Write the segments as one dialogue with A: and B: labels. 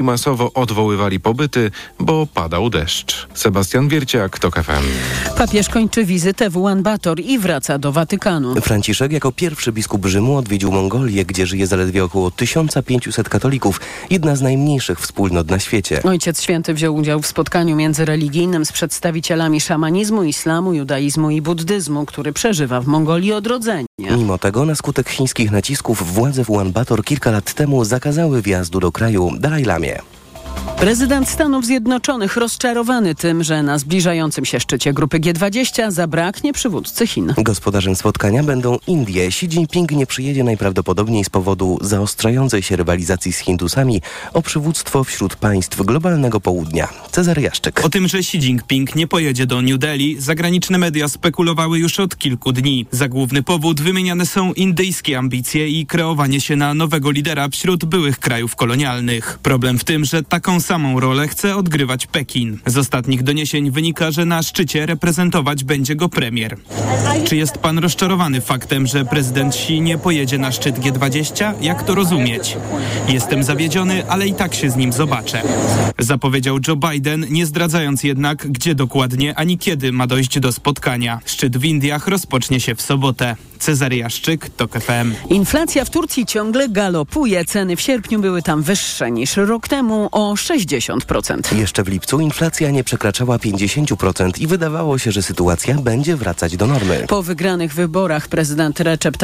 A: masowo odwoływali pobyty, bo padał deszcz. Sebastian Wierciak, TOK FM.
B: Papież kończy wizytę w Ulaanbaatar i wraca do Watykanu.
C: Franciszek jako pierwszy biskup Rzymu odwiedził Mongolię, gdzie żyje zaledwie około 1500 katolików, jedna z najmniejszych wspólnot na świecie.
B: Ojciec Święty wziął udział w spotkaniu międzyreligijnym z przedstawicielami szamanizmu, islamu, judaizmu i buddyzmu, który przeżywa w Mongolii odrodzenie.
C: Mimo tego na skutek chińskich nacisków władze w Ulaanbaatar kilka lat temu zakazały wjazdu do kraju Dalaj Lamie.
B: Prezydent Stanów Zjednoczonych rozczarowany tym, że na zbliżającym się szczycie grupy G20 zabraknie przywódcy Chin.
C: Gospodarzem spotkania będą Indie. Xi Jinping nie przyjedzie najprawdopodobniej z powodu zaostrzającej się rywalizacji z Hindusami o przywództwo wśród państw globalnego południa. Cezary Jaszczyk.
D: O tym, że Xi Jinping nie pojedzie do New Delhi, zagraniczne media spekulowały już od kilku dni. Za główny powód wymieniane są indyjskie ambicje i kreowanie się na nowego lidera wśród byłych krajów kolonialnych. Problem w tym, że taką samą rolę chce odgrywać Pekin. Z ostatnich doniesień wynika, że na szczycie reprezentować będzie go premier. Czy jest pan rozczarowany faktem, że prezydent Xi nie pojedzie na szczyt G20? Jak to rozumieć? Jestem zawiedziony, ale i tak się z nim zobaczę. Zapowiedział Joe Biden, nie zdradzając jednak, gdzie dokładnie ani kiedy ma dojść do spotkania. Szczyt w Indiach rozpocznie się w sobotę. Cezary Jaszczyk, TOK FM.
B: Inflacja w Turcji ciągle galopuje. Ceny w sierpniu były tam wyższe niż rok temu o 60%.
C: Jeszcze w lipcu inflacja nie przekraczała 50% i wydawało się, że sytuacja będzie wracać do normy.
B: Po wygranych wyborach prezydent Recep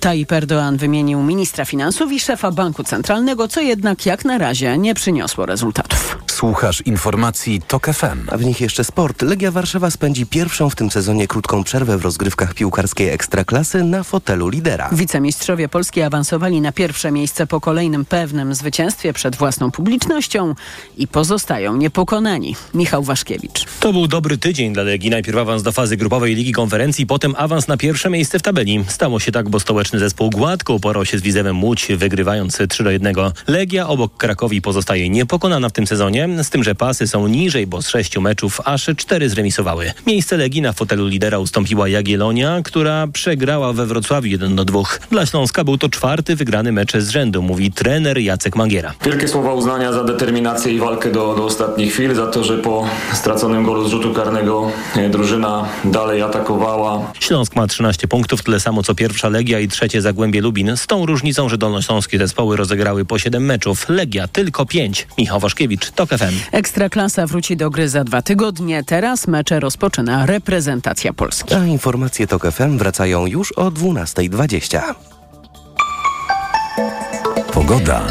B: Tayyip Erdoğan wymienił ministra finansów i szefa banku centralnego, co jednak jak na razie nie przyniosło rezultatów.
E: Słuchasz informacji TOK FM.
C: A w nich jeszcze sport. Legia Warszawa spędzi pierwszą w tym sezonie krótką przerwę w rozgrywkach piłkarskiej Ekstraklasy na fotelu lidera.
B: Wicemistrzowie Polski awansowali na pierwsze miejsce po kolejnym pewnym zwycięstwie przed własną publicznością i pozostają niepokonani. Michał Waszkiewicz.
F: To był dobry tydzień dla Legii. Najpierw awans do fazy grupowej Ligi Konferencji, potem awans na pierwsze miejsce w tabeli. Stało się tak, bo stołeczny zespół gładko uporał się z Wizewem Łódź, wygrywając 3 do 1. Legia obok Krakowi pozostaje niepokonana w tym sezonie, z tym, że pasy są niżej, bo z sześciu meczów aż cztery zremisowały. Miejsce Legii na fotelu lidera ustąpiła Jagiellonia, która przegrała we Wrocławiu 1 do 2. Dla Śląska był to czwarty wygrany mecz z rzędu, mówi trener Jacek Magiera.
G: Wielkie słowa uznania za determinację i walkę do, do ostatnich chwil, za to, że po straconym golu z rzutu karnego e, drużyna dalej atakowała.
F: Śląsk ma 13 punktów, tyle samo co pierwsza Legia i trzecie Zagłębie Lubin, z tą różnicą, że dolnośląskie zespoły rozegrały po 7 meczów, Legia tylko 5. Michał Waszkiewicz, TOK FM.
B: Ekstraklasa wróci do gry za dwa tygodnie, teraz mecze rozpoczyna reprezentacja Polski.
C: A informacje TOK FM wracają już o 12.20.
E: Pogoda.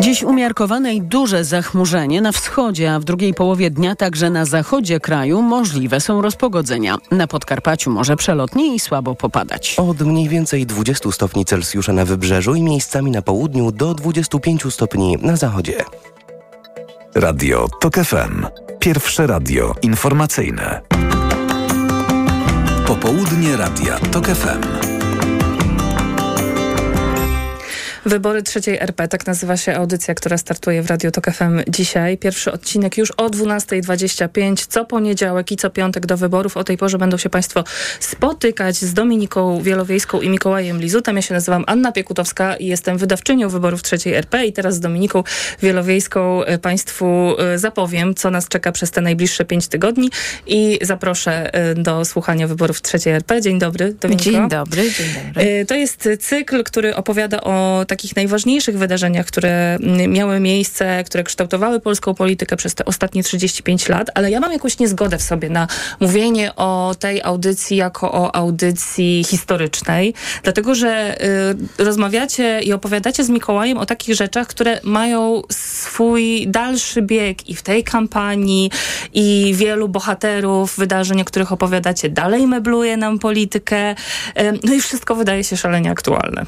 B: Dziś umiarkowane i duże zachmurzenie na wschodzie, a w drugiej połowie dnia także na zachodzie kraju możliwe są rozpogodzenia. Na Podkarpaciu może przelotnie i słabo popadać.
C: Od mniej więcej 20 stopni Celsjusza na wybrzeżu i miejscami na południu do 25 stopni na zachodzie.
E: Radio TOK FM. Pierwsze radio informacyjne. Popołudnie Radia TOK FM.
H: Wybory trzeciej RP, tak nazywa się audycja, która startuje w Radio Tok FM dzisiaj. Pierwszy odcinek już o 12.25, co poniedziałek i co piątek do wyborów. O tej porze będą się Państwo spotykać z Dominiką Wielowiejską i Mikołajem Lizutem. Ja się nazywam Anna Piekutowska i jestem wydawczynią wyborów trzeciej RP i teraz z Dominiką Wielowiejską e, Państwu e, zapowiem, co nas czeka przez te najbliższe pięć tygodni i zaproszę e, do słuchania wyborów trzeciej RP. Dzień dobry, Dominiko.
I: Dzień dobry, dzień dobry.
H: To jest cykl, który opowiada o takich najważniejszych wydarzeniach, które miały miejsce, które kształtowały polską politykę przez te ostatnie 35 lat, ale ja mam jakąś niezgodę w sobie na mówienie o tej audycji jako o audycji historycznej, dlatego że y, rozmawiacie i opowiadacie z Mikołajem o takich rzeczach, które mają swój dalszy bieg i w tej kampanii i wielu bohaterów, wydarzeń, o których opowiadacie, dalej mebluje nam politykę. Y, no i wszystko wydaje się szalenie aktualne.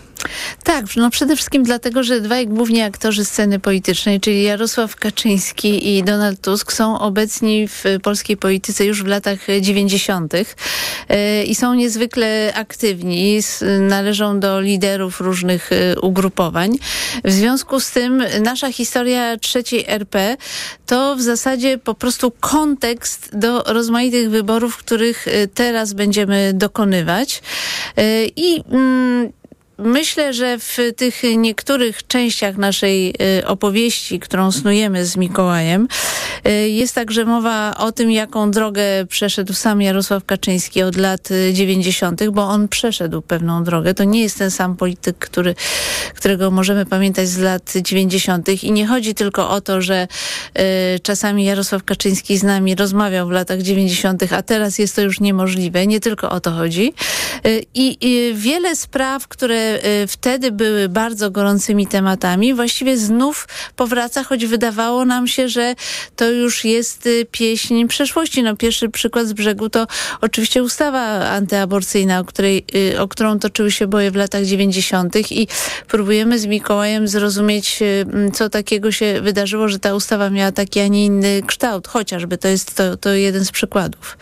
I: Tak, no przede wszystkim dlatego, że dwaj główni aktorzy sceny politycznej, czyli Jarosław Kaczyński i Donald Tusk są obecni w polskiej polityce już w latach 90. i są niezwykle aktywni, należą do liderów różnych ugrupowań. W związku z tym nasza historia trzeciej RP to w zasadzie po prostu kontekst do rozmaitych wyborów, których teraz będziemy dokonywać. I mm, myślę, że w tych niektórych częściach naszej y, opowieści, którą snujemy z Mikołajem, y, jest także mowa o tym, jaką drogę przeszedł sam Jarosław Kaczyński od lat 90., bo on przeszedł pewną drogę. To nie jest ten sam polityk, który, którego możemy pamiętać z lat 90. I nie chodzi tylko o to, że y, czasami Jarosław Kaczyński z nami rozmawiał w latach 90., a teraz jest to już niemożliwe. Nie tylko o to chodzi. Y, I wiele spraw, które y, wtedy były bardzo gorącymi tematami, właściwie znów powraca, choć wydawało nam się, że to już jest y, pieśń przeszłości. No, pierwszy przykład z brzegu to oczywiście ustawa antyaborcyjna, o, której, y, o którą toczyły się boje w latach 90. i próbujemy z Mikołajem zrozumieć, co takiego się wydarzyło, że ta ustawa miała taki, a nie inny kształt. Chociażby to jest to, to jeden z przykładów.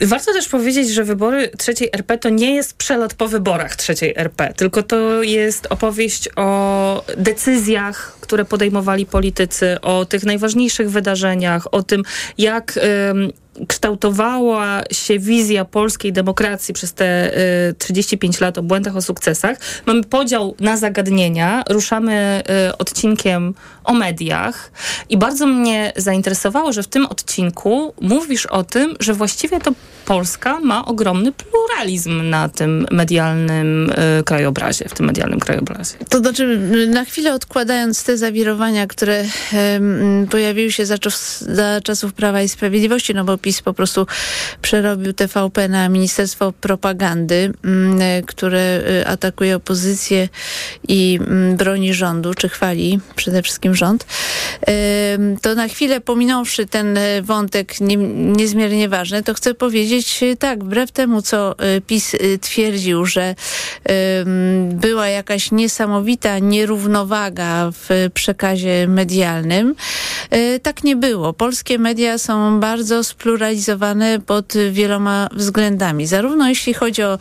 H: Warto też powiedzieć, że wybory trzeciej RP to nie jest przelot po wyborach trzeciej RP, tylko to jest opowieść o decyzjach, które podejmowali politycy, o tych najważniejszych wydarzeniach, o tym, jak kształtowała się wizja polskiej demokracji przez te y, 35 lat o błędach, o sukcesach. Mamy podział na zagadnienia, ruszamy y, odcinkiem o mediach i bardzo mnie zainteresowało, że w tym odcinku mówisz o tym, że właściwie to Polska ma ogromny pluralizm na tym medialnym y, krajobrazie, w tym medialnym krajobrazie.
I: To znaczy, na chwilę odkładając te zawirowania, które pojawiły się za, za czasów Prawa i Sprawiedliwości, no bo PiS po prostu przerobił TVP na Ministerstwo Propagandy, które y, atakuje opozycję i broni rządu, czy chwali przede wszystkim rząd. To na chwilę pominąwszy ten e, wątek nie, niezmiernie ważny, to chcę powiedzieć e, tak, wbrew temu, co e, PiS twierdził, że była jakaś niesamowita nierównowaga w przekazie medialnym, tak nie było. Polskie media są bardzo spluralizowane pod wieloma względami. Zarówno jeśli chodzi o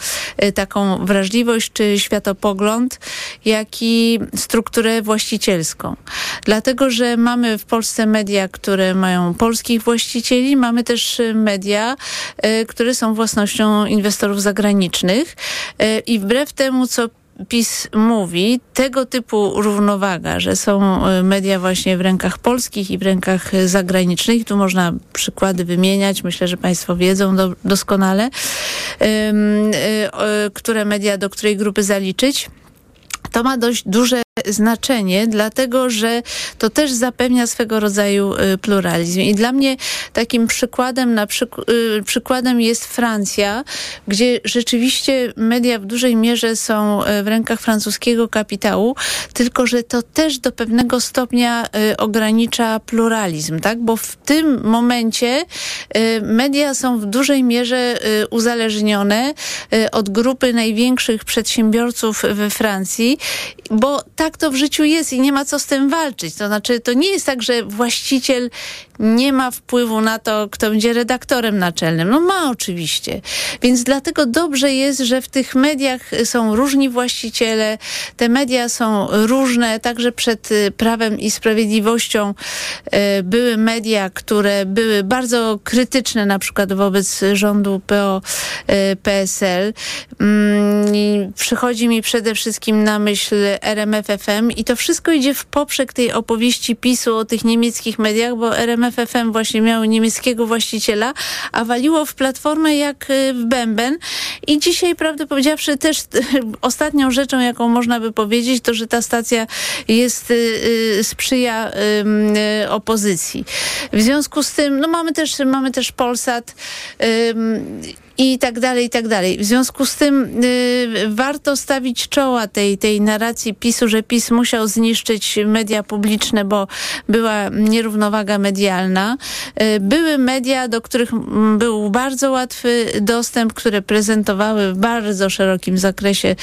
I: taką wrażliwość czy światopogląd, jak i strukturę właścicielską. Dlatego, że mamy w Polsce media, które mają polskich właścicieli, mamy też media, które są własnością inwestorów zagranicznych i wbrew temu, co PiS mówi, tego typu równowaga, że są media właśnie w rękach polskich i w rękach zagranicznych, tu można przykłady wymieniać, myślę, że Państwo wiedzą do, doskonale, które media do której grupy zaliczyć. To ma dość duże znaczenie, dlatego że to też zapewnia swego rodzaju y, pluralizm. I dla mnie takim przykładem, na przyk y, przykładem jest Francja, gdzie rzeczywiście media w dużej mierze są y, w rękach francuskiego kapitału, tylko że to też do pewnego stopnia ogranicza pluralizm, tak? Bo w tym momencie media są w dużej mierze uzależnione od grupy największych przedsiębiorców we Francji, bo tak tak to w życiu jest i nie ma co z tym walczyć. To znaczy, to nie jest tak, że właściciel nie ma wpływu na to, kto będzie redaktorem naczelnym. No ma oczywiście. Więc dlatego dobrze jest, że w tych mediach są różni właściciele, te media są różne, także przed y, Prawem i Sprawiedliwością y, były media, które były bardzo krytyczne na przykład wobec rządu PO-PSL. Y, mm, przychodzi mi przede wszystkim na myśl RMFFM i to wszystko idzie w poprzek tej opowieści PiSu o tych niemieckich mediach, bo RMF FFM właśnie miały niemieckiego właściciela, a waliło w platformę jak y, w bęben. I dzisiaj, prawdę powiedziawszy, też ostatnią rzeczą, jaką można by powiedzieć, to, że ta stacja jest, y, y, sprzyja opozycji. W związku z tym, no mamy też, mamy też Polsat i tak dalej, i tak dalej. W związku z tym y, warto stawić czoła tej, tej narracji PiSu, że PiS musiał zniszczyć media publiczne, bo była nierównowaga medialna. Y, były media, do których był bardzo łatwy dostęp, które prezentowały w bardzo szerokim zakresie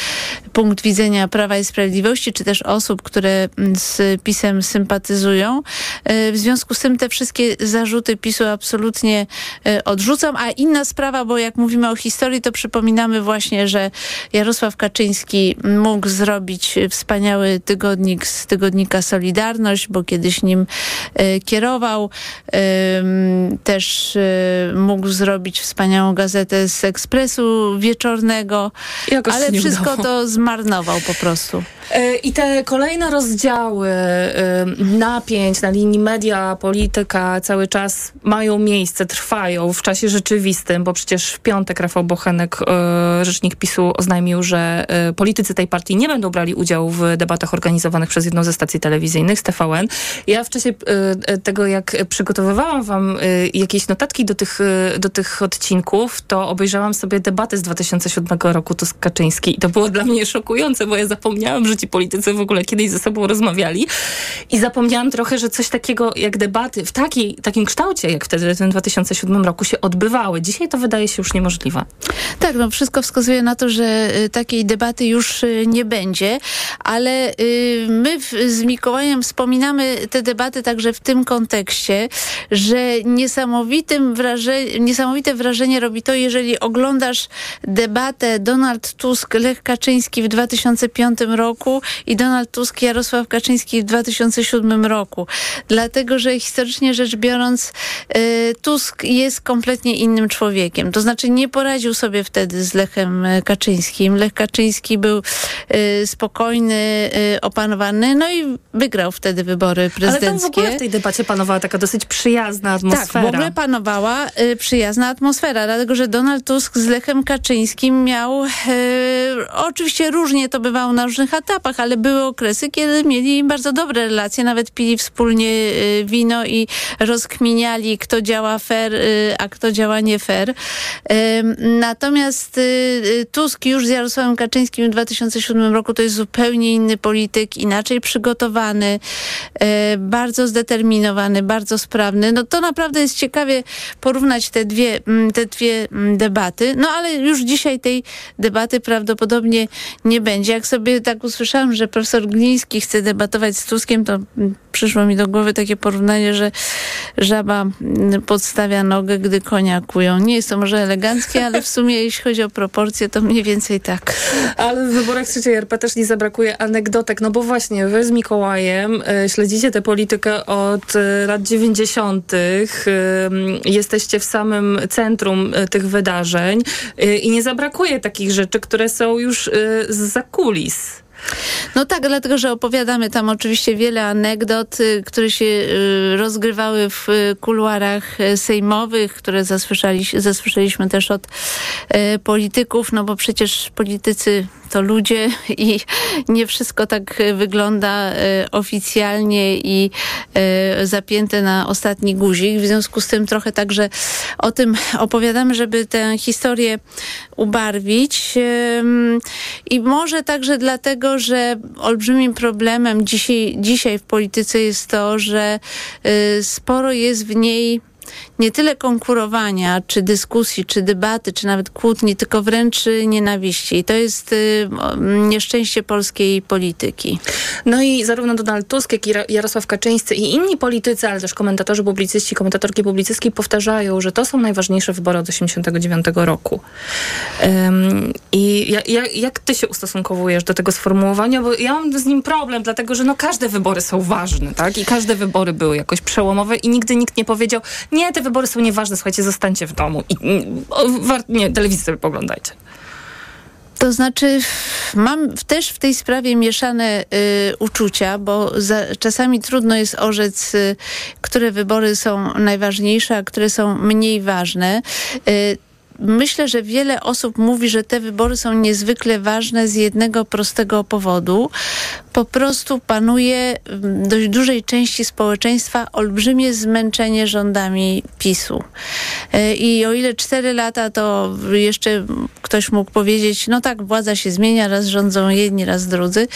I: punkt widzenia Prawa i Sprawiedliwości, czy też osób, które z PiSem sympatyzują. Y, w związku z tym te wszystkie zarzuty PiSu absolutnie y, odrzucam, a inna sprawa, bo jak mówię, mówimy o historii, to przypominamy właśnie, że Jarosław Kaczyński mógł zrobić wspaniały tygodnik z tygodnika Solidarność, bo kiedyś nim e, kierował. Też e, mógł zrobić wspaniałą gazetę z Ekspresu Wieczornego,
H: Jakoś
I: ale wszystko
H: udało.
I: to zmarnował po prostu.
H: E, I te kolejne rozdziały napięć na linii media, polityka cały czas mają miejsce, trwają w czasie rzeczywistym, bo przecież w piątek Rafał Bochenek, e, rzecznik PiSu, oznajmił, że e, politycy tej partii nie będą brali udziału w debatach organizowanych przez jedną ze stacji telewizyjnych z TVN. Ja w czasie e, tego, jak przygotowywałam wam jakieś notatki do tych, do tych odcinków, to obejrzałam sobie debatę z 2007 roku Tusk-Kaczyński i to było dla mnie szokujące, bo ja zapomniałam, że ci politycy w ogóle kiedyś ze sobą rozmawiali i zapomniałam trochę, że coś takiego jak debaty w takiej, takim kształcie, jak wtedy w tym 2007 roku się odbywały. Dzisiaj to wydaje się już niemożliwe.
I: Tak, no wszystko wskazuje na to, że y, takiej debaty już y, nie będzie, ale y, my z Mikołajem wspominamy te debaty także w tym kontekście, że niesamowitym wraże, niesamowite wrażenie robi to, jeżeli oglądasz debatę Donald Tusk, Lech Kaczyński w 2005 roku i Donald Tusk, Jarosław Kaczyński w 2007 roku. Dlatego, że historycznie rzecz biorąc Tusk jest kompletnie innym człowiekiem. To znaczy nie poradził sobie wtedy z Lechem e, Kaczyńskim. Lech Kaczyński był y, spokojny, y, opanowany, no i wygrał wtedy wybory
H: Ale tam w
I: prezydenckie.
H: ogóle w tej debacie panowała taka dosyć przyjazna atmosfera.
I: Tak, w ogóle panowała y, przyjazna atmosfera, dlatego że Donald Tusk z Lechem Kaczyńskim miał, oczywiście różnie to bywało na różnych etapach, ale były okresy, kiedy mieli bardzo dobre relacje, nawet pili wspólnie wino i rozkminiali, kto działa fair, a kto działa nie fair. Natomiast y, y, Tusk już z Jarosławem Kaczyńskim w 2007 roku to jest zupełnie inny polityk, inaczej przygotowany, y, bardzo zdeterminowany, bardzo sprawny. No to naprawdę jest ciekawie porównać te dwie, te dwie debaty. No ale już dzisiaj tej debaty prawdopodobnie nie będzie. Jak sobie tak usłyszałam, że profesor Gliński chce debatować z Tuskiem, to przyszło mi do głowy takie porównanie, że żaba podstawia nogę, gdy konia kują. Nie jest to może eleganckie, ale w sumie jeśli chodzi o proporcje, to mniej więcej tak.
H: Ale w wyborach trzeciej RP też nie zabrakuje anegdotek, no bo właśnie wy z Mikołajem e, śledzicie tę politykę od e, lat 90. E, jesteście w samym centrum tych wydarzeń i nie zabrakuje takich rzeczy, które są już z kulis.
I: No tak, dlatego, że opowiadamy tam oczywiście wiele anegdot, y, które się y, rozgrywały w y, kuluarach sejmowych, które zasłyszeli, zasłyszeliśmy też od polityków, no bo przecież politycy to ludzie i nie wszystko tak y, wygląda y, oficjalnie i y, zapięte na ostatni guzik. W związku z tym trochę także o tym opowiadamy, żeby tę historię ubarwić. I może także dlatego, że olbrzymim problemem dzisiaj, dzisiaj w polityce jest to, że sporo jest w niej nie tyle konkurowania, czy dyskusji, czy debaty, czy nawet kłótni, tylko wręcz y, nienawiści. I to jest y, nieszczęście polskiej polityki.
H: No i zarówno Donald Tusk, jak i Jarosław Kaczyńscy i inni politycy, ale też komentatorzy publicyści, komentatorki publicystki powtarzają, że to są najważniejsze wybory od 89 roku. Ym, I ja, ja, jak ty się ustosunkowujesz do tego sformułowania? Bo ja mam z nim problem, dlatego że no każde wybory są ważne, tak? I każde wybory były jakoś przełomowe i nigdy nikt nie powiedział, nie, te wybory są nieważne, słuchajcie, zostańcie w domu. I, mm, nie, telewizję sobie poglądajcie.
I: To znaczy, mam też w tej sprawie mieszane y, uczucia, bo za, czasami trudno jest orzec, y, które wybory są najważniejsze, a które są mniej ważne. Y, Myślę, że wiele osób mówi, że te wybory są niezwykle ważne z jednego prostego powodu. Po prostu panuje w dość dużej części społeczeństwa olbrzymie zmęczenie rządami PiSu. E, I o ile cztery lata to jeszcze ktoś mógł powiedzieć, no tak, władza się zmienia, raz rządzą jedni, raz drudzy,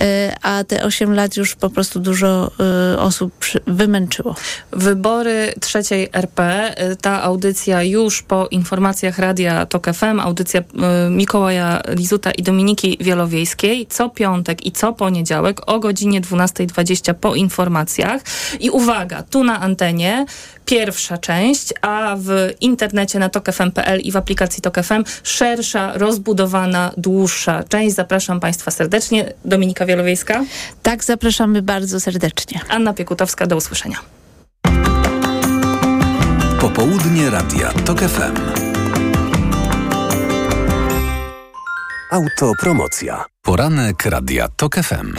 I: e, a te osiem lat już po prostu dużo e, osób wymęczyło.
H: Wybory trzeciej RP. Ta audycja już po informacjach stacjach radia TOK FM, audycja y, Mikołaja Lizuta i Dominiki Wielowiejskiej co piątek i co poniedziałek o godzinie 12.20 po informacjach. I uwaga, tu na antenie pierwsza część, a w internecie na tokefm.pl i w aplikacji Tok FM szersza, rozbudowana, dłuższa część. Zapraszam Państwa serdecznie. Dominika Wielowiejska.
I: Tak, zapraszamy bardzo serdecznie.
H: Anna Piekutowska, do usłyszenia.
E: Popołudnie Radia TOK FM. Autopromocja. Poranek Radia TOK FM.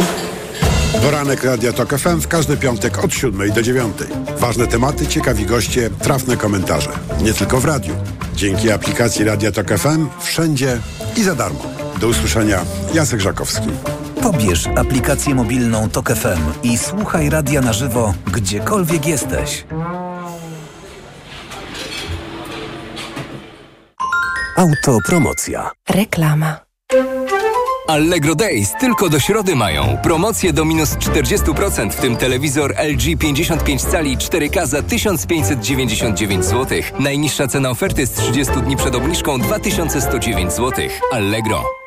J: Poranek Radia TOK FM w każdy piątek od 7 do 9. Ważne tematy, ciekawi goście, trafne komentarze. Nie tylko w radiu. Dzięki aplikacji Radia TOK FM wszędzie i za darmo. Do usłyszenia. Jacek Żakowski.
E: Pobierz aplikację mobilną TOK FM i słuchaj radia na żywo, gdziekolwiek jesteś. Autopromocja.
K: Reklama. Allegro Days tylko do środy mają. Promocje do minus 40%, w tym telewizor LG 55 cali 4K za 1599 zł. Najniższa cena oferty z 30 dni przed obniżką 2109 zł. Allegro.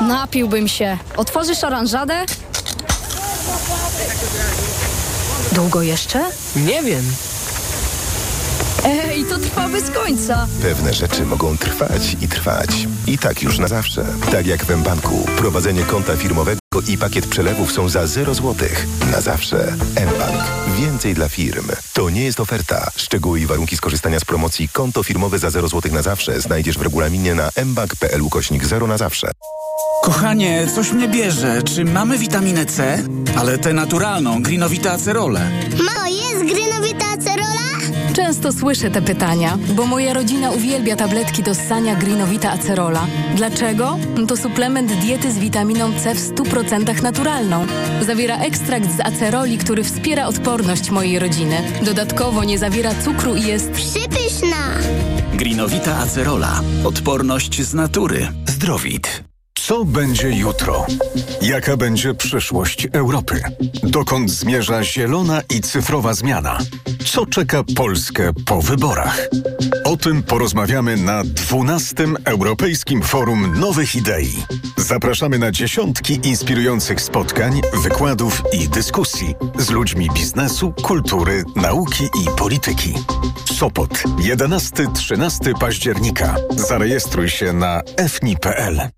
L: Napiłbym się. Otworzysz oranżadę? Długo jeszcze?
M: Nie wiem.
L: Ej, to trwa bez końca.
N: Pewne rzeczy mogą trwać i trwać. I tak już na zawsze. Tak jak w mBanku. Prowadzenie konta firmowego i pakiet przelewów są za 0 zł. Na zawsze. mBank. Więcej dla firm. To nie jest oferta. Szczegóły i warunki skorzystania z promocji konto firmowe za 0 zł na zawsze znajdziesz w regulaminie na mbank.pl ukośnik 0 na zawsze.
O: Kochanie, coś mnie bierze. Czy mamy witaminę C? Ale tę naturalną, grinowite acerole.
P: Mamo, jest grinowita acerola?
L: Często słyszę te pytania, bo moja rodzina uwielbia tabletki do ssania Greenowita Acerola. Dlaczego? To suplement diety z witaminą C w 100% naturalną. Zawiera ekstrakt z aceroli, który wspiera odporność mojej rodziny. Dodatkowo nie zawiera cukru i jest
P: Przypyszna!
O: Grinowita acerola. Odporność z natury.
E: Zdrowit. Co będzie jutro? Jaka będzie przyszłość Europy? Dokąd zmierza zielona i cyfrowa zmiana? Co czeka Polskę po wyborach? O tym porozmawiamy na 12. Europejskim Forum Nowych Idei. Zapraszamy na dziesiątki inspirujących spotkań, wykładów i dyskusji z ludźmi biznesu, kultury, nauki i polityki. Sopot 11-13 października. Zarejestruj się na fni.pl.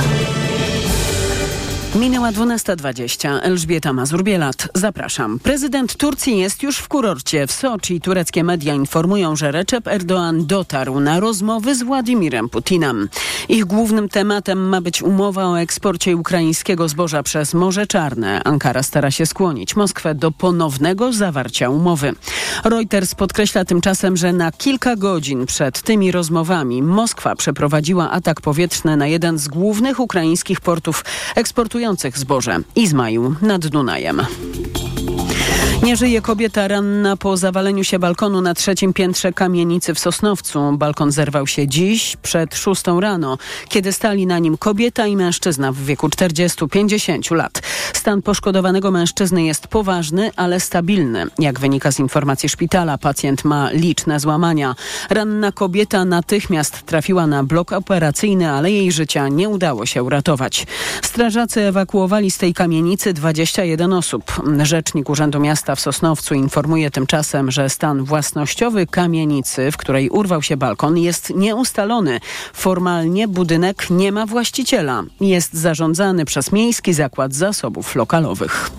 B: Minęła 12.20. Elżbieta Mazur-Bielat. Zapraszam. Prezydent Turcji jest już w kurorcie w Soczi. Tureckie media informują, że Recep Erdoğan dotarł na rozmowy z Władimirem Putinem. Ich głównym tematem ma być umowa o eksporcie ukraińskiego zboża przez Morze Czarne. Ankara stara się skłonić Moskwę do ponownego zawarcia umowy. Reuters podkreśla tymczasem, że na kilka godzin przed tymi rozmowami Moskwa przeprowadziła atak powietrzny na jeden z głównych ukraińskich portów eksportujących zboże Izmaił nad Dunajem. Nie żyje kobieta ranna po zawaleniu się balkonu na trzecim piętrze kamienicy w Sosnowcu. Balkon zerwał się dziś przed szóstą rano, kiedy stali na nim kobieta i mężczyzna w wieku 40-50 lat. Stan poszkodowanego mężczyzny jest poważny, ale stabilny. Jak wynika z informacji szpitala, pacjent ma liczne złamania. Ranna kobieta natychmiast trafiła na blok operacyjny, ale jej życia nie udało się uratować. Strażacy ewakuowali z tej kamienicy 21 osób. Rzecznik Urzędu Miasta w Sosnowcu informuje tymczasem, że stan własnościowy kamienicy, w której urwał się balkon, jest nieustalony. Formalnie budynek nie ma właściciela. Jest zarządzany przez Miejski Zakład Zasobów Lokalowych.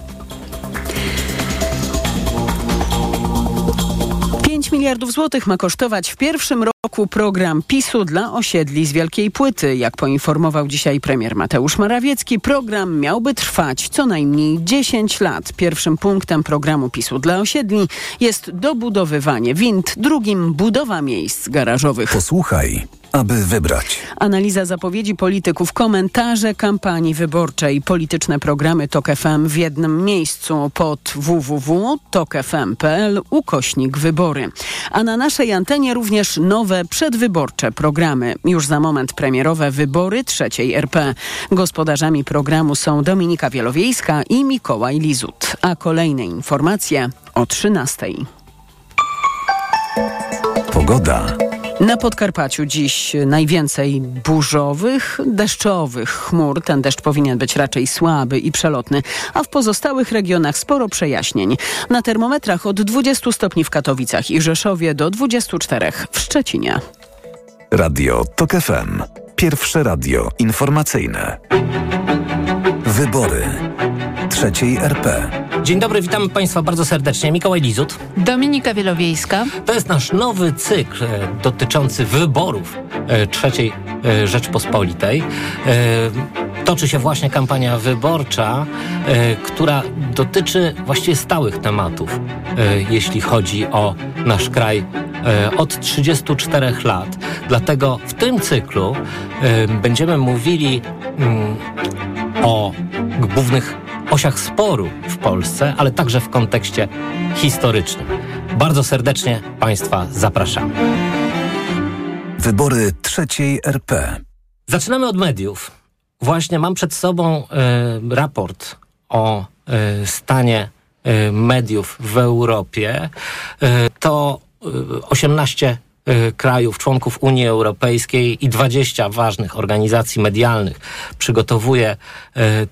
B: 5 miliardów złotych ma kosztować w pierwszym roku program PiSu dla osiedli z Wielkiej Płyty. Jak poinformował dzisiaj premier Mateusz Morawiecki, program miałby trwać co najmniej 10 lat. Pierwszym punktem programu PiSu dla osiedli jest dobudowywanie wind, drugim budowa miejsc garażowych.
M: Posłuchaj aby wybrać.
B: Analiza zapowiedzi polityków, komentarze kampanii wyborczej, polityczne programy TOK FM w jednym miejscu pod www.tokfm.pl ukośnik wybory. A na naszej antenie również nowe przedwyborcze programy. Już za moment premierowe wybory trzeciej RP. Gospodarzami programu są Dominika Wielowiejska i Mikołaj Lizut. A kolejne informacje o 13.
M: Pogoda.
B: Na Podkarpaciu dziś najwięcej burzowych, deszczowych chmur. Ten deszcz powinien być raczej słaby i przelotny, a w pozostałych regionach sporo przejaśnień. Na termometrach od 20 stopni w Katowicach i Rzeszowie do 24 w Szczecinie.
M: Radio TOK FM. Pierwsze radio informacyjne. Wybory trzeciej RP.
Q: Dzień dobry, witamy Państwa bardzo serdecznie. Mikołaj Lizut.
I: Dominika Wielowiejska.
Q: To jest nasz nowy cykl e, dotyczący wyborów e, trzeciej e, Rzeczpospolitej. Toczy się właśnie kampania wyborcza, która dotyczy właściwie stałych tematów, jeśli chodzi o nasz kraj od 34 lat. Dlatego w tym cyklu będziemy mówili mm, o głównych osiach sporu w Polsce, ale także w kontekście historycznym. Bardzo serdecznie Państwa zapraszam.
M: Wybory trzeciej RP.
Q: Zaczynamy od mediów. Właśnie mam przed sobą y, raport o y, stanie y, mediów w Europie. to 18 krajów, członków Unii Europejskiej i 20 ważnych organizacji medialnych przygotowuje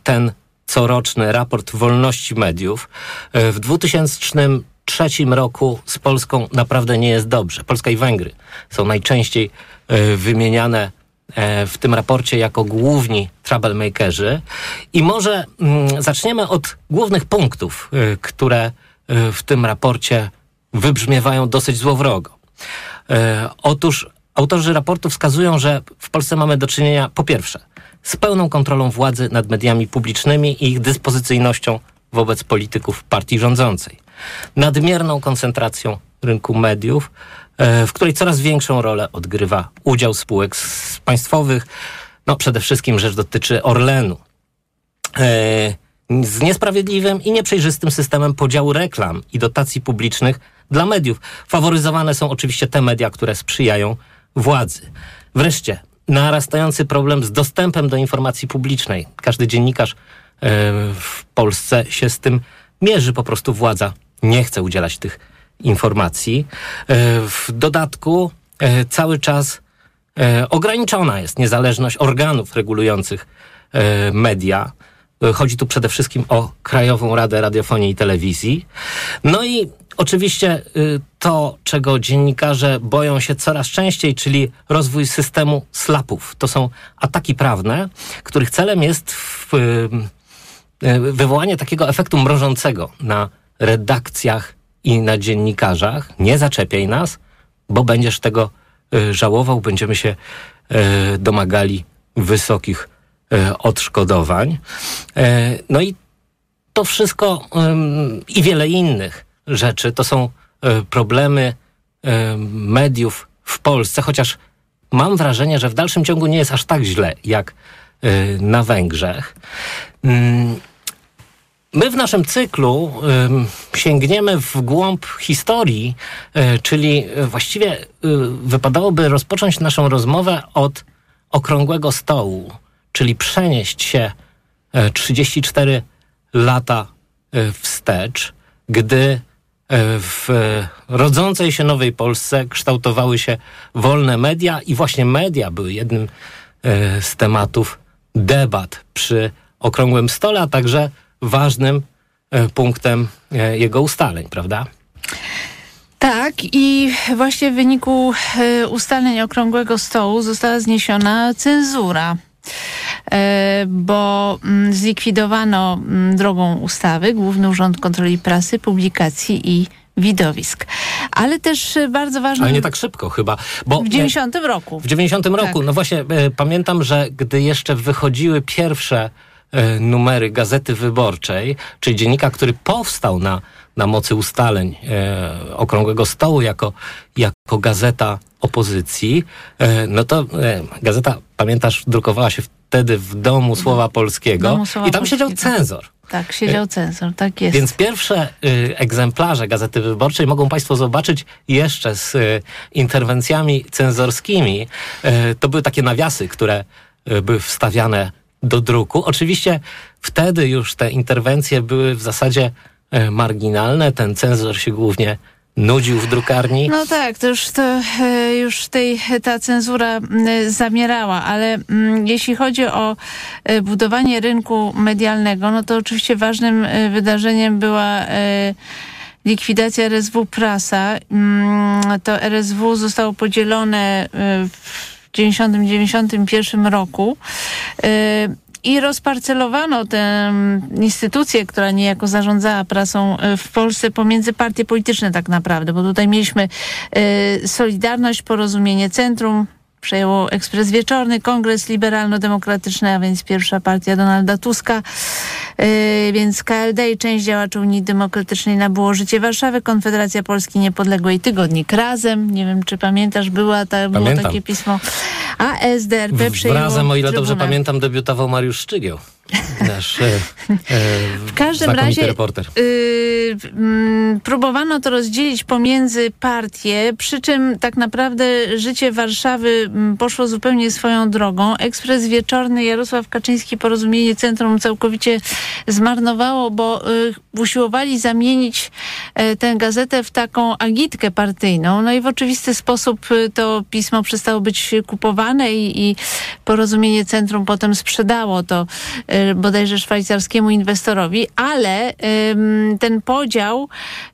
Q: ten coroczny raport wolności mediów. E, w 2003 roku z Polską naprawdę nie jest dobrze. Polska i Węgry są najczęściej e, wymieniane e, w tym raporcie jako główni troublemakerzy. I może mm, zaczniemy od głównych punktów, które w tym raporcie wybrzmiewają dosyć złowrogo. Otóż autorzy raportu wskazują, że w Polsce mamy do czynienia po pierwsze z pełną kontrolą władzy nad mediami publicznymi i ich dyspozycyjnością wobec polityków partii rządzącej. Nadmierną koncentracją rynku mediów, e, w której coraz większą rolę odgrywa udział spółek państwowych. No przede wszystkim rzecz dotyczy Orlenu. E, z niesprawiedliwym i nieprzejrzystym systemem podziału reklam i dotacji publicznych dla mediów. Faworyzowane są oczywiście te media, które sprzyjają władzy. Wreszcie narastający problem z dostępem do informacji publicznej. Każdy dziennikarz e, w Polsce się z tym mierzy. Po prostu władza nie chce udzielać tych informacji. E, w dodatku e, cały czas ograniczona jest niezależność organów regulujących media. Chodzi tu przede wszystkim o Krajową Radę Radiofonii i Telewizji. No i oczywiście y, to, czego dziennikarze boją się coraz częściej, czyli rozwój systemu slapów. To są ataki prawne, których celem jest y, wywołanie takiego efektu mrożącego na redakcjach i na dziennikarzach. Nie zaczepiaj nas, bo będziesz tego żałował, będziemy się domagali wysokich odszkodowań. No i to wszystko i wiele innych rzeczy to są e, problemy e, mediów w Polsce, chociaż mam wrażenie, że w dalszym ciągu nie jest aż tak źle jak e, na Węgrzech. Mm, my w naszym cyklu sięgniemy w głąb historii, czyli właściwie wypadałoby rozpocząć naszą rozmowę od okrągłego stołu, czyli przenieść się 34 lata wstecz, gdy E, w rodzącej się nowej Polsce kształtowały się wolne media i właśnie media były jednym e, z tematów debat przy okrągłym stole, a także ważnym e, punktem jego ustaleń, prawda?
I: Tak, i właśnie w wyniku ustaleń okrągłego stołu została zniesiona cenzura. E, bo mm, zlikwidowano mm, drogą ustawy Główny Urząd Kontroli Prasy, Publikacji i widowisk. Ale też e, bardzo ważne...
Q: Ale nie tak szybko chyba. Bo
I: w 90 roku.
Q: W 90 roku.
I: Tak.
Q: No właśnie, e, pamiętam, że gdy jeszcze wychodziły pierwsze e, numery Gazety Wyborczej, czyli dziennika, który powstał na, na mocy ustaleń e, Okrągłego Stołu jako, jako gazeta opozycji, e, no to e, gazeta, pamiętasz, drukowała się wtedy w Domu Słowa Polskiego
I: Domu Słowa
Q: i tam siedział
I: Polskiego.
Q: cenzor.
I: Tak, siedział cenzor, tak jest.
Q: Więc pierwsze y, egzemplarze Gazety Wyborczej mogą Państwo zobaczyć jeszcze z y, interwencjami cenzorskimi. Y, to były takie nawiasy, które y, były wstawiane do druku. Oczywiście wtedy już te interwencje były w zasadzie y, marginalne. Ten cenzor się głównie nudził w drukarni.
I: No tak, to już, to, e, już tej, ta cenzura zamierała, ale mm, jeśli chodzi o e, budowanie rynku medialnego, no to oczywiście ważnym e, wydarzeniem była likwidacja RSW Prasa. To RSW zostało podzielone w 90-91 roku. I rozparcelowano tę instytucję, która niejako zarządzała prasą e, w Polsce pomiędzy partie polityczne tak naprawdę, bo tutaj mieliśmy e, Solidarność, Porozumienie Centrum, przejęło Ekspres Wieczorny, Kongres Liberalno-Demokratyczny, a więc pierwsza partia Donalda Tuska, e, więc KLD i część działaczy Unii Demokratycznej nabyło Życie Warszawy, Konfederacja Polski Niepodległej, Tygodnik Razem, nie wiem czy pamiętasz, była ta, było
Q: Pamiętam.
I: takie pismo, a SDRP
Q: W-
I: przejęło
Q: Razem, o ile dobrze pamiętam, debiutował Mariusz Szczygieł. Nasz e, e,
I: W każdym razie
Q: reporter.
I: y, mm, próbowano to rozdzielić pomiędzy partie, przy czym tak naprawdę życie Warszawy mm, poszło zupełnie swoją drogą. Ekspres Wieczorny, Jarosław Kaczyński, Porozumienie Centrum całkowicie zmarnowało, bo y, usiłowali zamienić e, tę gazetę w taką agitkę partyjną. No i w oczywisty sposób y, to pismo przestało być kupowane i, i Porozumienie Centrum potem sprzedało to y, bodajże szwajcarskiemu inwestorowi, ale ten podział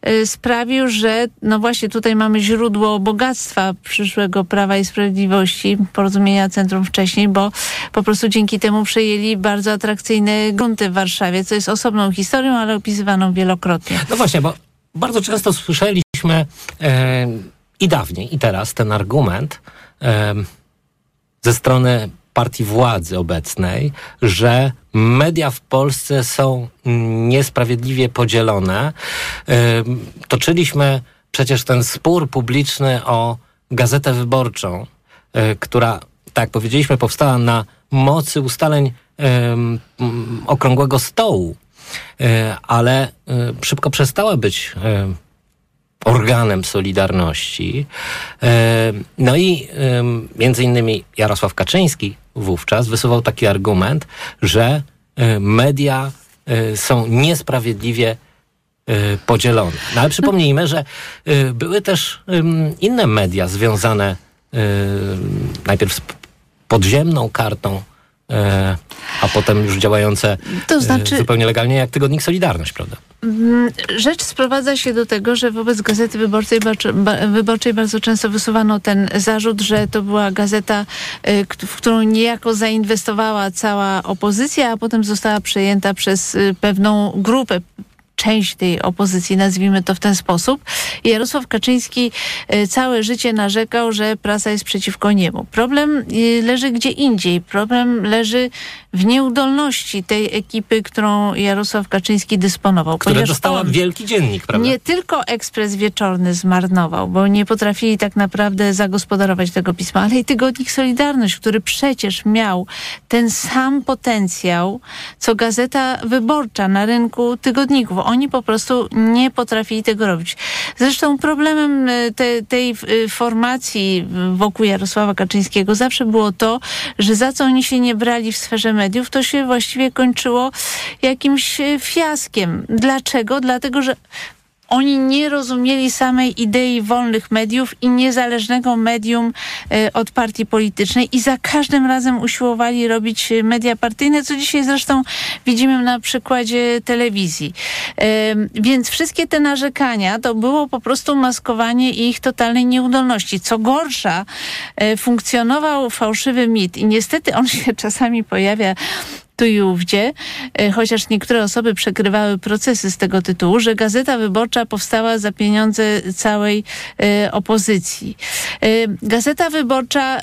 I: y, sprawił, że no właśnie tutaj mamy źródło bogactwa przyszłego Prawa i Sprawiedliwości, Porozumienia Centrum wcześniej, bo po prostu dzięki temu przejęli bardzo atrakcyjne grunty w Warszawie, co jest osobną historią, ale opisywaną wielokrotnie.
Q: No właśnie, bo bardzo często słyszeliśmy e, i dawniej, i teraz ten argument e, ze strony partii władzy obecnej, że media w Polsce są niesprawiedliwie podzielone. Toczyliśmy przecież ten spór publiczny o Gazetę Wyborczą, e, która, tak powiedzieliśmy, powstała na mocy ustaleń okrągłego stołu, e, ale e, szybko przestała być organem Solidarności. No i między innymi Jarosław Kaczyński wówczas wysuwał taki argument, że e, media e, są niesprawiedliwie e, podzielone. No ale przypomnijmy, że były też inne media związane najpierw z podziemną kartą, a potem już działające
I: To znaczy-
Q: zupełnie legalnie, jak tygodnik Solidarność, prawda?
I: Mm, Rzecz sprowadza się do tego, że wobec Gazety Wyborczej, wyborczej bardzo często wysuwano ten zarzut, że to była gazeta, y, w którą niejako zainwestowała cała opozycja, a potem została przejęta przez y, pewną grupę część tej opozycji, nazwijmy to w ten sposób. Jarosław Kaczyński y, całe życie narzekał, że prasa jest przeciwko niemu. Problem y, leży gdzie indziej. Problem leży w nieudolności tej ekipy, którą Jarosław Kaczyński dysponował.
Q: Która dostała wielki dziennik, prawda?
I: nie tylko Ekspres Wieczorny zmarnował, bo nie potrafili tak naprawdę zagospodarować tego pisma, ale i Tygodnik Solidarność, który przecież miał ten sam potencjał, co Gazeta Wyborcza na rynku tygodników. Oni po prostu nie potrafili tego robić. Zresztą problemem e, te, tej e, formacji wokół Jarosława Kaczyńskiego zawsze było to, że za co oni się nie brali w sferze mediów, to się właściwie kończyło jakimś e, fiaskiem. Dlaczego? Dlatego, że oni nie rozumieli samej idei wolnych mediów i niezależnego medium e, od partii politycznej i za każdym razem usiłowali robić e, media partyjne, co dzisiaj zresztą widzimy na przykładzie telewizji. E, Więc wszystkie te narzekania to było po prostu maskowanie ich totalnej nieudolności. Co gorsza, funkcjonował fałszywy mit i niestety on się czasami pojawia tu i ówdzie, e, chociaż niektóre osoby przekrywały procesy z tego tytułu, że Gazeta Wyborcza powstała za pieniądze całej e, opozycji. E, Gazeta Wyborcza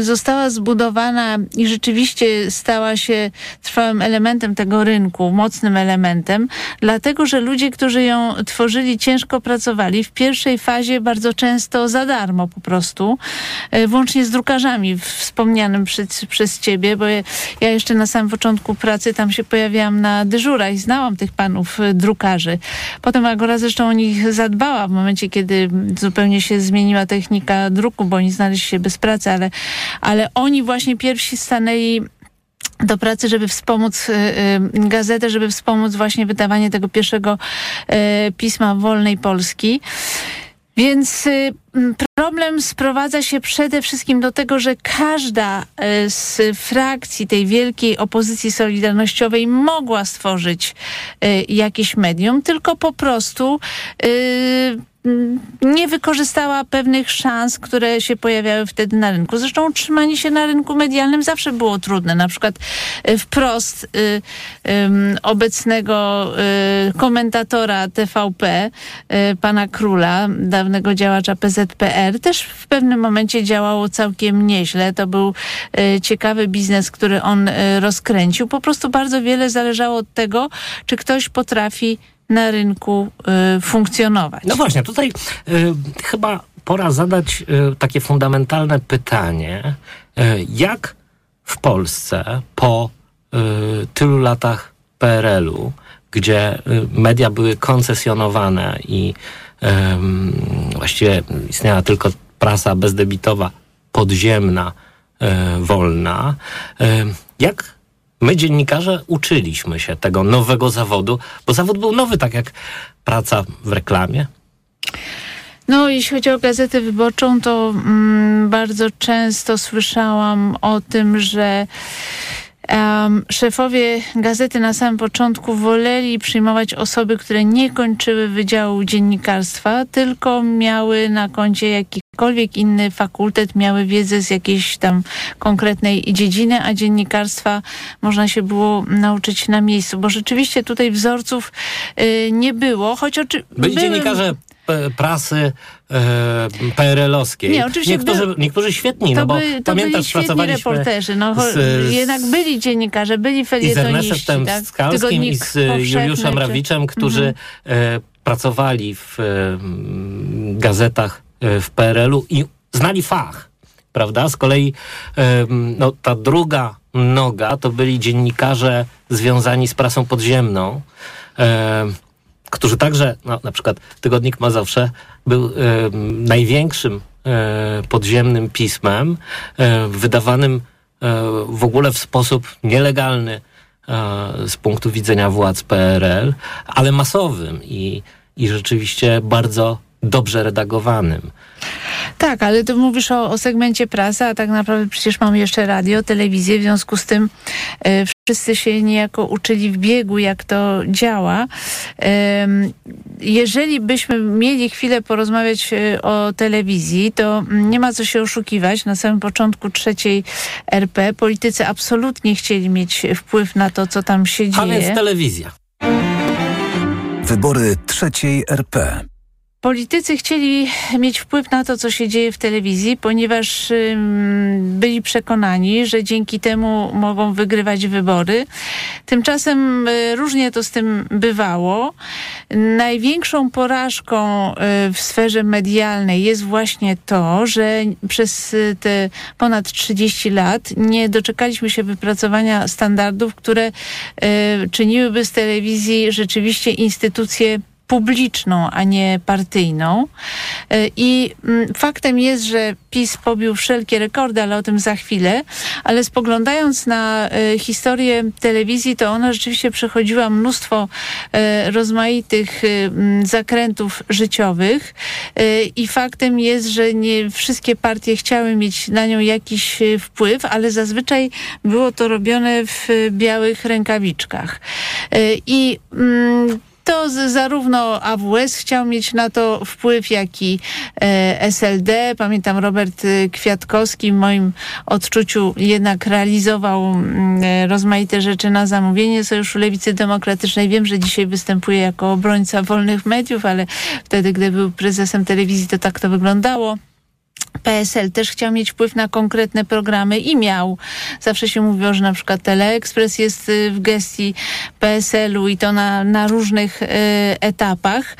I: została zbudowana i rzeczywiście stała się trwałym elementem tego rynku, mocnym elementem, dlatego że ludzie, którzy ją tworzyli, ciężko pracowali. W pierwszej fazie bardzo często za darmo po prostu, włącznie z drukarzami wspomnianym przez, przez ciebie, bo ja jeszcze na samym początku pracy tam się pojawiałam na dyżurach i znałam tych panów e, drukarzy. Potem Agora zresztą o nich zadbała w momencie, kiedy zupełnie się zmieniła technika druku, bo oni znaleźli się bez pracy, ale, ale oni właśnie pierwsi stanęli do pracy, żeby wspomóc y, y, gazetę, żeby wspomóc właśnie wydawanie tego pierwszego y, pisma wolnej Polski. Więc y, problem sprowadza się przede wszystkim do tego, że każda y, z frakcji tej wielkiej opozycji solidarnościowej mogła stworzyć y, jakieś medium, tylko po prostu y, m, nie wykorzystała pewnych szans, które się pojawiały wtedy na rynku. Zresztą utrzymanie się na rynku medialnym zawsze było trudne. Na przykład y, wprost y, ym, obecnego y, komentatora TVP, y, pana Króla, dawnego działacza PZPR, też w pewnym momencie działało całkiem nieźle. To był y, ciekawy biznes, który on y, rozkręcił. Po prostu bardzo wiele zależało od tego, czy ktoś potrafi na rynku y, funkcjonować.
Q: No właśnie, tutaj chyba pora zadać takie fundamentalne pytanie, jak w Polsce po tylu latach PRL-u, gdzie media były koncesjonowane i właściwie istniała tylko prasa bezdebitowa, podziemna, y, wolna, jak My, dziennikarze, uczyliśmy się tego nowego zawodu, bo zawód był nowy, tak jak praca w reklamie.
I: No, jeśli chodzi o gazetę wyborczą, to mm, bardzo często słyszałam o tym, że um, szefowie gazety na samym początku woleli przyjmować osoby, które nie kończyły Wydziału Dziennikarstwa, tylko miały na koncie jakikolwiek inny fakultet, miały wiedzę z jakiejś tam konkretnej dziedziny, a dziennikarstwa można się było nauczyć na miejscu, bo rzeczywiście tutaj wzorców y, nie było, choć oczy-
Q: Byli
I: były-
Q: dziennikarze prasy e, PRL-owskiej.
I: Nie, oczywiście
Q: niektórzy,
I: był-
Q: niektórzy świetni, no bo
I: by, to
Q: pamiętasz, pracowaliśmy
I: reporterzy. No,
Q: z,
I: jednak byli dziennikarze, byli
Q: i z
I: felietoniści.
Q: Ernestem
I: tak?
Q: Skalskim i z Juliuszem Rawiczem, którzy
I: Mhm.
Q: pracowali w e, gazetach w PRL-u i znali fach, prawda? Z kolei no, ta druga noga to byli dziennikarze związani z prasą podziemną, którzy także, no, na przykład Tygodnik Mazowsze był największym e, podziemnym pismem, e, wydawanym e, w ogóle w sposób nielegalny z punktu widzenia władz PRL, ale masowym i, i rzeczywiście bardzo dobrze redagowanym.
I: Tak, ale tu mówisz o, o segmencie prasy, a tak naprawdę przecież mamy jeszcze radio, telewizję, w związku z tym wszyscy się niejako uczyli w biegu, jak to działa. Jeżeli byśmy mieli chwilę porozmawiać e, o telewizji, to mm, nie ma co się oszukiwać. Na samym początku trzeciej RP politycy absolutnie chcieli mieć wpływ na to, co tam się
Q: A
I: dzieje.
Q: więc telewizja.
M: Wybory trzeciej RP.
I: Politycy chcieli mieć wpływ na to, co się dzieje w telewizji, ponieważ byli przekonani, że dzięki temu mogą wygrywać wybory. Tymczasem y, różnie to z tym bywało. Największą porażką y, w sferze medialnej jest właśnie to, że przez y, te ponad 30 lat nie doczekaliśmy się wypracowania standardów, które czyniłyby z telewizji rzeczywiście instytucję publiczną, a nie partyjną. E, I mm, faktem jest, że PiS pobił wszelkie rekordy, ale o tym za chwilę. Ale spoglądając na e, historię telewizji, to ona rzeczywiście przechodziła mnóstwo e, rozmaitych e, m, zakrętów życiowych. I faktem jest, że nie wszystkie partie chciały mieć na nią jakiś wpływ, ale zazwyczaj było to robione w białych rękawiczkach. I mm, to zarówno AWS chciał mieć na to wpływ, jak i e, SLD. Pamiętam Robert y, Kwiatkowski w moim odczuciu jednak realizował mm, e, rozmaite rzeczy na zamówienie Sojuszu Lewicy Demokratycznej. Wiem, że dzisiaj występuje jako obrońca wolnych mediów, ale wtedy, gdy był prezesem telewizji, to tak to wyglądało. PSL też chciał mieć wpływ na konkretne programy i miał. Zawsze się mówiło, że na przykład Teleekspres jest y, w gestii PSL-u i to na, na różnych y, etapach.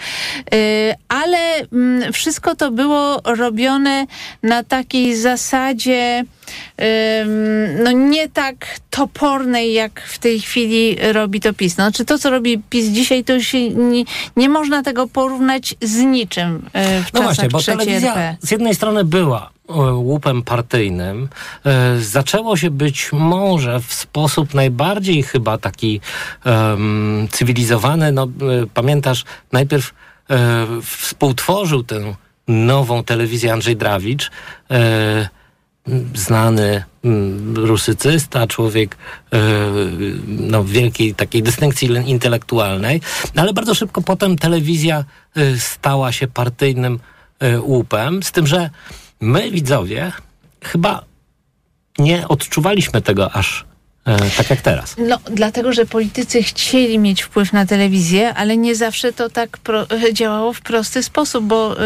I: Y, ale mm, wszystko to było robione na takiej zasadzie no nie tak topornej, jak w tej chwili robi to PiS. No, znaczy to, co robi PiS dzisiaj, to się nie, nie można tego porównać z niczym y, w
Q: No
I: czasach
Q: właśnie, bo telewizja z jednej strony była e, łupem partyjnym. E, Zaczęło się być może w sposób najbardziej chyba taki em, cywilizowany. No, e, pamiętasz, najpierw e, współtworzył tę nową telewizję Andrzej Drawicz. E, znany mm, rusycysta, człowiek e, no, wielkiej takiej dystynkcji intelektualnej, no, ale bardzo szybko potem telewizja e, stała się partyjnym e, łupem, z tym, że my widzowie chyba nie odczuwaliśmy tego aż tak jak teraz.
I: No, dlatego, że politycy chcieli mieć wpływ na telewizję, ale nie zawsze to tak pro, działało w prosty sposób, bo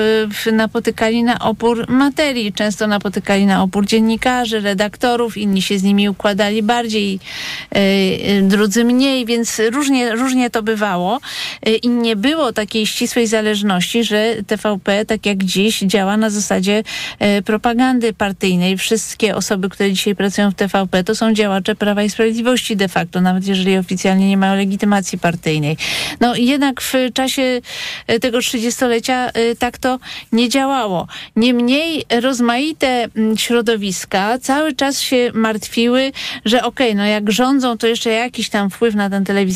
I: y, napotykali na opór materii. Często napotykali na opór dziennikarzy, redaktorów, inni się z nimi układali bardziej, y, drudzy mniej, więc różnie, różnie to bywało. I nie było takiej ścisłej zależności, że TVP, tak jak dziś, działa na zasadzie propagandy partyjnej. Wszystkie osoby, które dzisiaj pracują w TVP, to są działacze Prawa i Sprawiedliwości de facto, nawet jeżeli oficjalnie nie mają legitymacji partyjnej. No i jednak w czasie e, tego 30-lecia e, tak to nie działało. Niemniej rozmaite mm, środowiska cały czas się martwiły, że okej, no jak rządzą, to jeszcze jakiś tam wpływ na tę telewizję